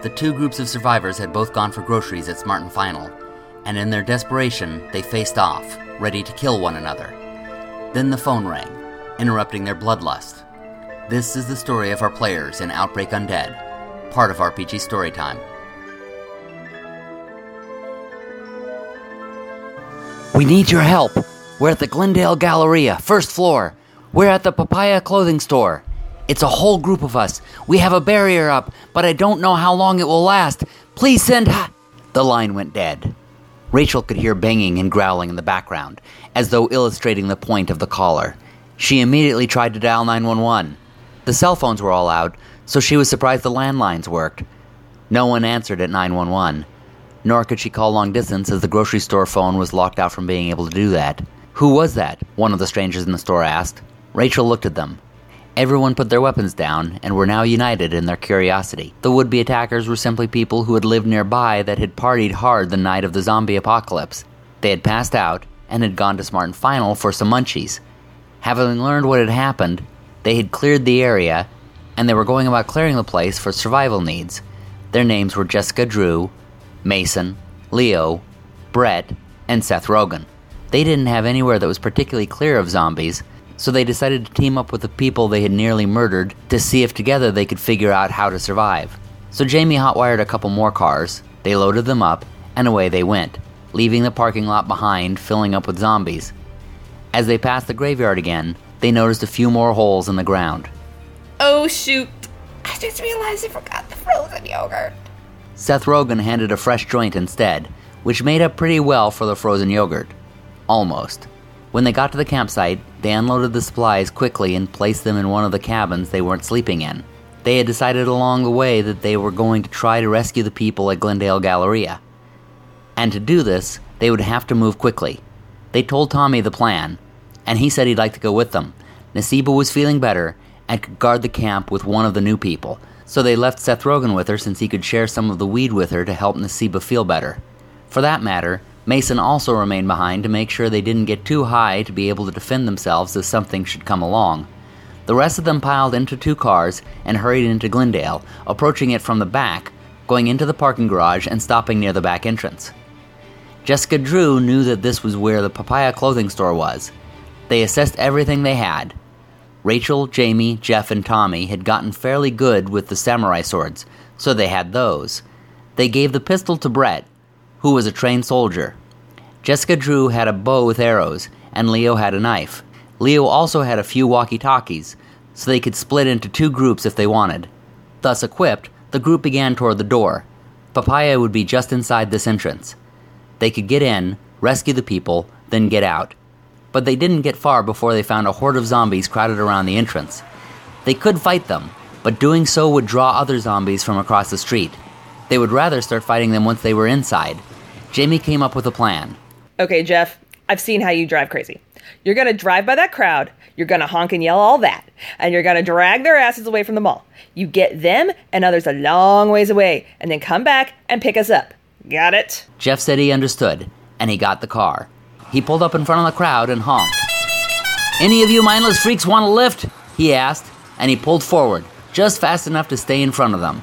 The two groups of survivors had both gone for groceries at Smart and Final, and in their desperation, they faced off, ready to kill one another. Then the phone rang, interrupting their bloodlust. This is the story of our players in Outbreak Undead, part of RPG Storytime. We need your help. We're at the Glendale Galleria, first floor. We're at the Papaya clothing store. It's a whole group of us. We have a barrier up, but I don't know how long it will last. Please send. Ha-. The line went dead. Rachel could hear banging and growling in the background, as though illustrating the point of the caller. She immediately tried to dial 911. The cell phones were all out, so she was surprised the landlines worked. No one answered at 911, nor could she call long distance as the grocery store phone was locked out from being able to do that. Who was that? One of the strangers in the store asked. Rachel looked at them. Everyone put their weapons down and were now united in their curiosity. The would be attackers were simply people who had lived nearby that had partied hard the night of the zombie apocalypse. They had passed out and had gone to Smart and Final for some munchies. Having learned what had happened, they had cleared the area and they were going about clearing the place for survival needs. Their names were Jessica Drew, Mason, Leo, Brett, and Seth Rogen. They didn't have anywhere that was particularly clear of zombies, so they decided to team up with the people they had nearly murdered to see if together they could figure out how to survive. So Jamie hotwired a couple more cars, they loaded them up, and away they went, leaving the parking lot behind filling up with zombies. As they passed the graveyard again, they noticed a few more holes in the ground. Oh shoot! I just realized I forgot the frozen yogurt. Seth Rogen handed a fresh joint instead, which made up pretty well for the frozen yogurt. Almost. When they got to the campsite, they unloaded the supplies quickly and placed them in one of the cabins they weren't sleeping in. They had decided along the way that they were going to try to rescue the people at Glendale Galleria. And to do this, they would have to move quickly. They told Tommy the plan, and he said he'd like to go with them. Nasiba was feeling better and could guard the camp with one of the new people, so they left Seth Rogen with her since he could share some of the weed with her to help Nasiba feel better. For that matter, Mason also remained behind to make sure they didn't get too high to be able to defend themselves if something should come along. The rest of them piled into two cars and hurried into Glendale, approaching it from the back, going into the parking garage and stopping near the back entrance. Jessica Drew knew that this was where the Papaya clothing store was. They assessed everything they had. Rachel, Jamie, Jeff, and Tommy had gotten fairly good with the samurai swords, so they had those. They gave the pistol to Brett, who was a trained soldier. Jessica Drew had a bow with arrows, and Leo had a knife. Leo also had a few walkie talkies, so they could split into two groups if they wanted. Thus equipped, the group began toward the door. Papaya would be just inside this entrance. They could get in, rescue the people, then get out. But they didn't get far before they found a horde of zombies crowded around the entrance. They could fight them, but doing so would draw other zombies from across the street. They would rather start fighting them once they were inside. Jamie came up with a plan. Okay, Jeff, I've seen how you drive crazy. You're gonna drive by that crowd, you're gonna honk and yell all that, and you're gonna drag their asses away from the mall. You get them and others a long ways away, and then come back and pick us up. Got it? Jeff said he understood, and he got the car. He pulled up in front of the crowd and honked. Any of you mindless freaks want a lift? He asked, and he pulled forward, just fast enough to stay in front of them,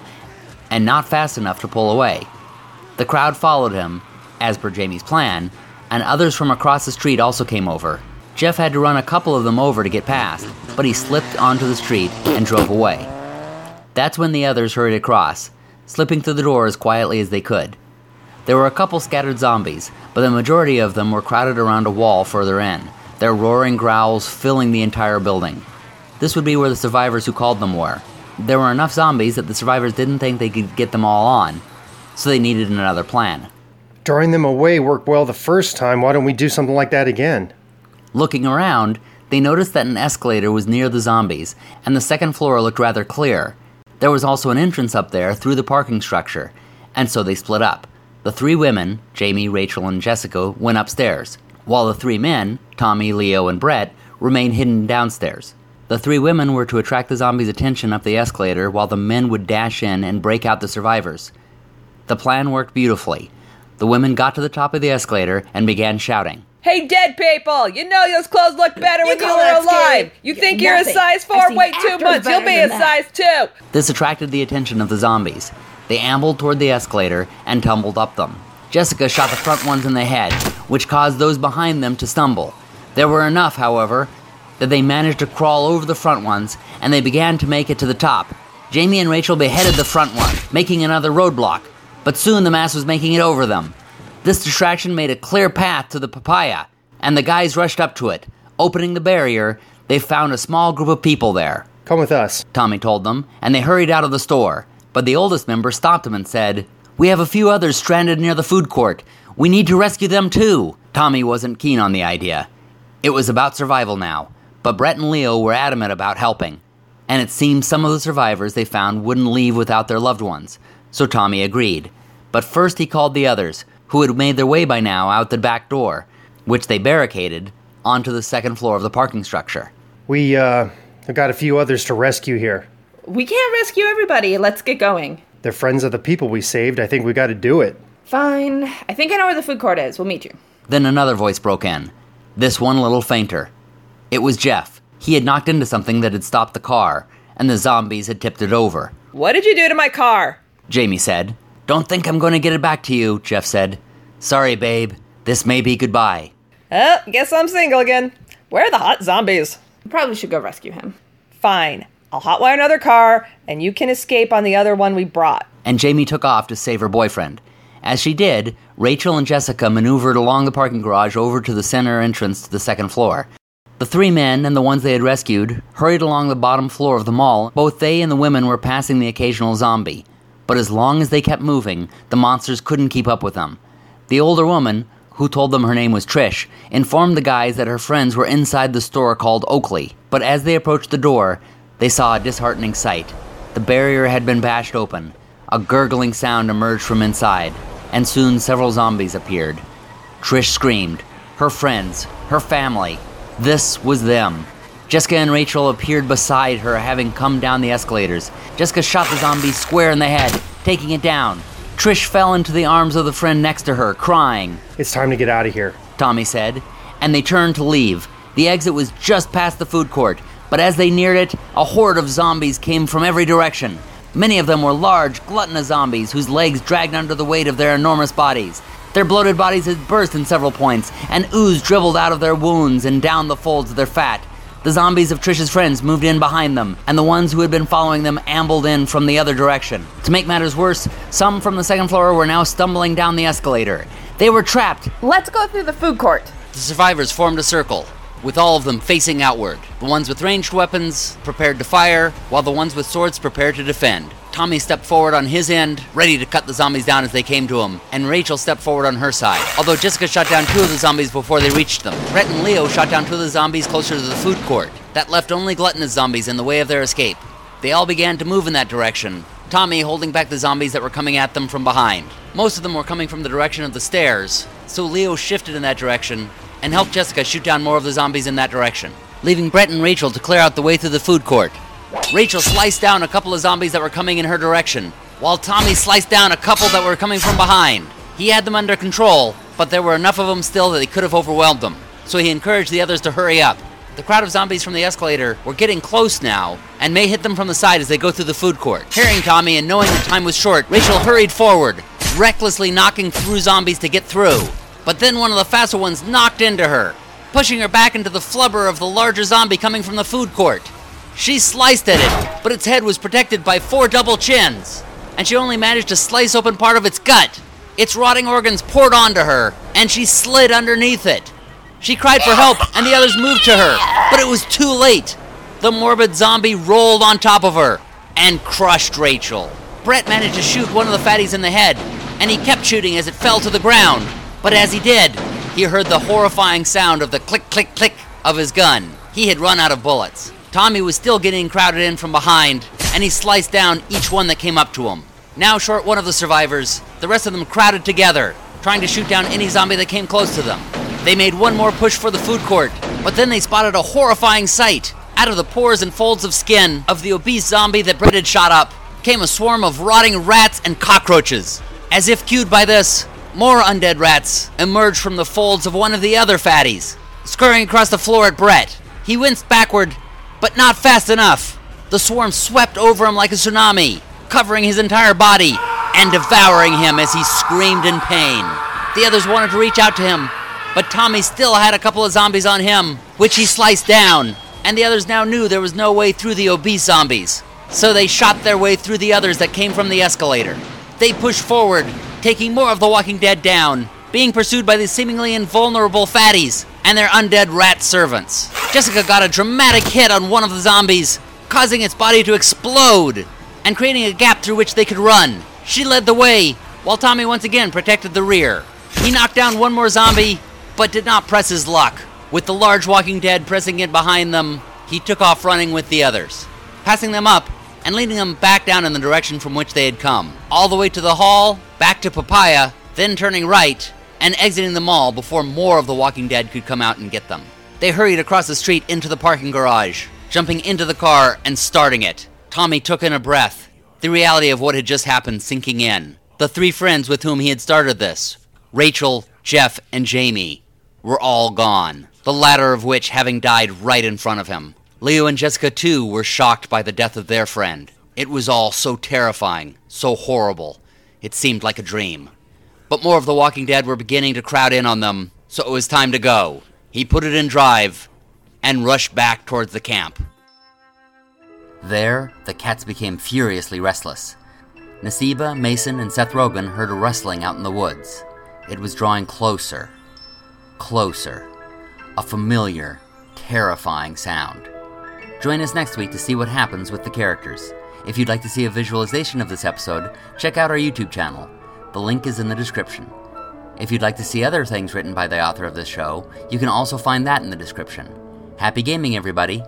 and not fast enough to pull away. The crowd followed him, as per Jamie's plan, and others from across the street also came over. Jeff had to run a couple of them over to get past, but he slipped onto the street and drove away. That's when the others hurried across, slipping through the door as quietly as they could. There were a couple scattered zombies, but the majority of them were crowded around a wall further in, their roaring growls filling the entire building. This would be where the survivors who called them were. There were enough zombies that the survivors didn't think they could get them all on, so they needed another plan. Drawing them away worked well the first time. Why don't we do something like that again? Looking around, they noticed that an escalator was near the zombies, and the second floor looked rather clear. There was also an entrance up there through the parking structure, and so they split up. The three women, Jamie, Rachel, and Jessica, went upstairs, while the three men, Tommy, Leo, and Brett, remained hidden downstairs. The three women were to attract the zombies' attention up the escalator while the men would dash in and break out the survivors. The plan worked beautifully. The women got to the top of the escalator and began shouting. Hey, dead people! You know those clothes look better when you call were that scary? alive. You Yeah, think you're a size four? seen Wait two actors months. You'll be a that. size two. This attracted the attention of the zombies. They ambled toward the escalator and tumbled up them. Jessica shot the front ones in the head, which caused those behind them to stumble. There were enough, however, that they managed to crawl over the front ones and they began to make it to the top. Jamie and Rachel beheaded the front one, making another roadblock, but soon the mass was making it over them. This distraction made a clear path to the papaya, and the guys rushed up to it. Opening the barrier, they found a small group of people there. Come with us. Tommy told them, and they hurried out of the store. But the oldest member stopped them and said, We have a few others stranded near the food court. We need to rescue them too. Tommy wasn't keen on the idea. It was about survival now, but Brett and Leo were adamant about helping. And it seemed some of the survivors they found wouldn't leave without their loved ones, so Tommy agreed. But first he called the others, who had made their way by now out the back door, which they barricaded, onto the second floor of the parking structure. We, uh, have got a few others to rescue here. We can't rescue everybody. Let's get going. They're friends of the people we saved. I think we gotta do it. Fine. I think I know where the food court is. We'll meet you. Then another voice broke in, this one a little fainter. It was Jeff. He had knocked into something that had stopped the car, and the zombies had tipped it over. What did you do to my car? Jamie said. Don't think I'm going to get it back to you, Jeff said. Sorry, babe. This may be goodbye. Oh, guess I'm single again. Where are the hot zombies? We probably should go rescue him. Fine. I'll hotwire another car, and you can escape on the other one we brought. And Jamie took off to save her boyfriend. As she did, Rachel and Jessica maneuvered along the parking garage over to the center entrance to the second floor. The three men and the ones they had rescued hurried along the bottom floor of the mall. Both they and the women were passing the occasional zombie. But as long as they kept moving, the monsters couldn't keep up with them. The older woman, who told them her name was Trish, informed the guys that her friends were inside the store called Oakley. But as they approached the door, they saw a disheartening sight. The barrier had been bashed open. A gurgling sound emerged from inside, and soon several zombies appeared. Trish screamed. Her friends, her family. This was them. Jessica and Rachel appeared beside her, having come down the escalators. Jessica shot the zombie square in the head, taking it down. Trish fell into the arms of the friend next to her, crying. It's time to get out of here. Tommy said, and they turned to leave. The exit was just past the food court, but as they neared it, a horde of zombies came from every direction. Many of them were large, gluttonous zombies whose legs dragged under the weight of their enormous bodies. Their bloated bodies had burst in several points, and ooze dribbled out of their wounds and down the folds of their fat. The zombies of Trish's friends moved in behind them, and the ones who had been following them ambled in from the other direction. To make matters worse, some from the second floor were now stumbling down the escalator. They were trapped. Let's go through the food court. The survivors formed a circle, with all of them facing outward. The ones with ranged weapons prepared to fire, while the ones with swords prepared to defend. Tommy stepped forward on his end, ready to cut the zombies down as they came to him, and Rachel stepped forward on her side. Although Jessica shot down two of the zombies before they reached them. Brett and Leo shot down two of the zombies closer to the food court. That left only gluttonous zombies in the way of their escape. They all began to move in that direction, Tommy holding back the zombies that were coming at them from behind. Most of them were coming from the direction of the stairs, so Leo shifted in that direction and helped Jessica shoot down more of the zombies in that direction, leaving Brett and Rachel to clear out the way through the food court. Rachel sliced down a couple of zombies that were coming in her direction, while Tommy sliced down a couple that were coming from behind. He had them under control, but there were enough of them still that he could have overwhelmed them, so he encouraged the others to hurry up. The crowd of zombies from the escalator were getting close now, and may hit them from the side as they go through the food court. Hearing Tommy and knowing the time was short, Rachel hurried forward, recklessly knocking through zombies to get through. But then one of the faster ones knocked into her, pushing her back into the flubber of the larger zombie coming from the food court. She sliced at it, but its head was protected by four double chins, and she only managed to slice open part of its gut. Its rotting organs poured onto her, and she slid underneath it. She cried for help, and the others moved to her, but it was too late. The morbid zombie rolled on top of her and crushed Rachel. Brett managed to shoot one of the fatties in the head, and he kept shooting as it fell to the ground. But as he did, he heard the horrifying sound of the click, click, click of his gun. He had run out of bullets. Tommy was still getting crowded in from behind, and he sliced down each one that came up to him. Now short one of the survivors, the rest of them crowded together, trying to shoot down any zombie that came close to them. They made one more push for the food court, but then they spotted a horrifying sight. Out of the pores and folds of skin of the obese zombie that Brett had shot up came a swarm of rotting rats and cockroaches. As if cued by this, more undead rats emerged from the folds of one of the other fatties, scurrying across the floor at Brett. He winced backward, but not fast enough. The swarm swept over him like a tsunami, covering his entire body, and devouring him as he screamed in pain. The others wanted to reach out to him, but Tommy still had a couple of zombies on him, which he sliced down, and the others now knew there was no way through the obese zombies. So they shot their way through the others that came from the escalator. They pushed forward, taking more of the Walking Dead down, being pursued by the seemingly invulnerable fatties and their undead rat servants. Jessica got a dramatic hit on one of the zombies, causing its body to explode and creating a gap through which they could run. She led the way, while Tommy once again protected the rear. He knocked down one more zombie, but did not press his luck. With the large Walking Dead pressing in behind them, he took off running with the others, passing them up and leading them back down in the direction from which they had come, all the way to the hall, back to Papaya, then turning right and exiting the mall before more of the Walking Dead could come out and get them. They hurried across the street into the parking garage, jumping into the car and starting it. Tommy took in a breath, the reality of what had just happened sinking in. The three friends with whom he had started this Rachel, Jeff, and Jamie were all gone, the latter of which having died right in front of him. Leo and Jessica, too, were shocked by the death of their friend. It was all so terrifying, so horrible. It seemed like a dream. But more of the Walking Dead were beginning to crowd in on them, so it was time to go. He put it in drive and rushed back towards the camp. There, the cats became furiously restless. Nasiba, Mason, and Seth Rogen heard a rustling out in the woods. It was drawing closer. Closer. A familiar, terrifying sound. Join us next week to see what happens with the characters. If you'd like to see a visualization of this episode, check out our YouTube channel. The link is in the description. If you'd like to see other things written by the author of this show, you can also find that in the description. Happy gaming, everybody!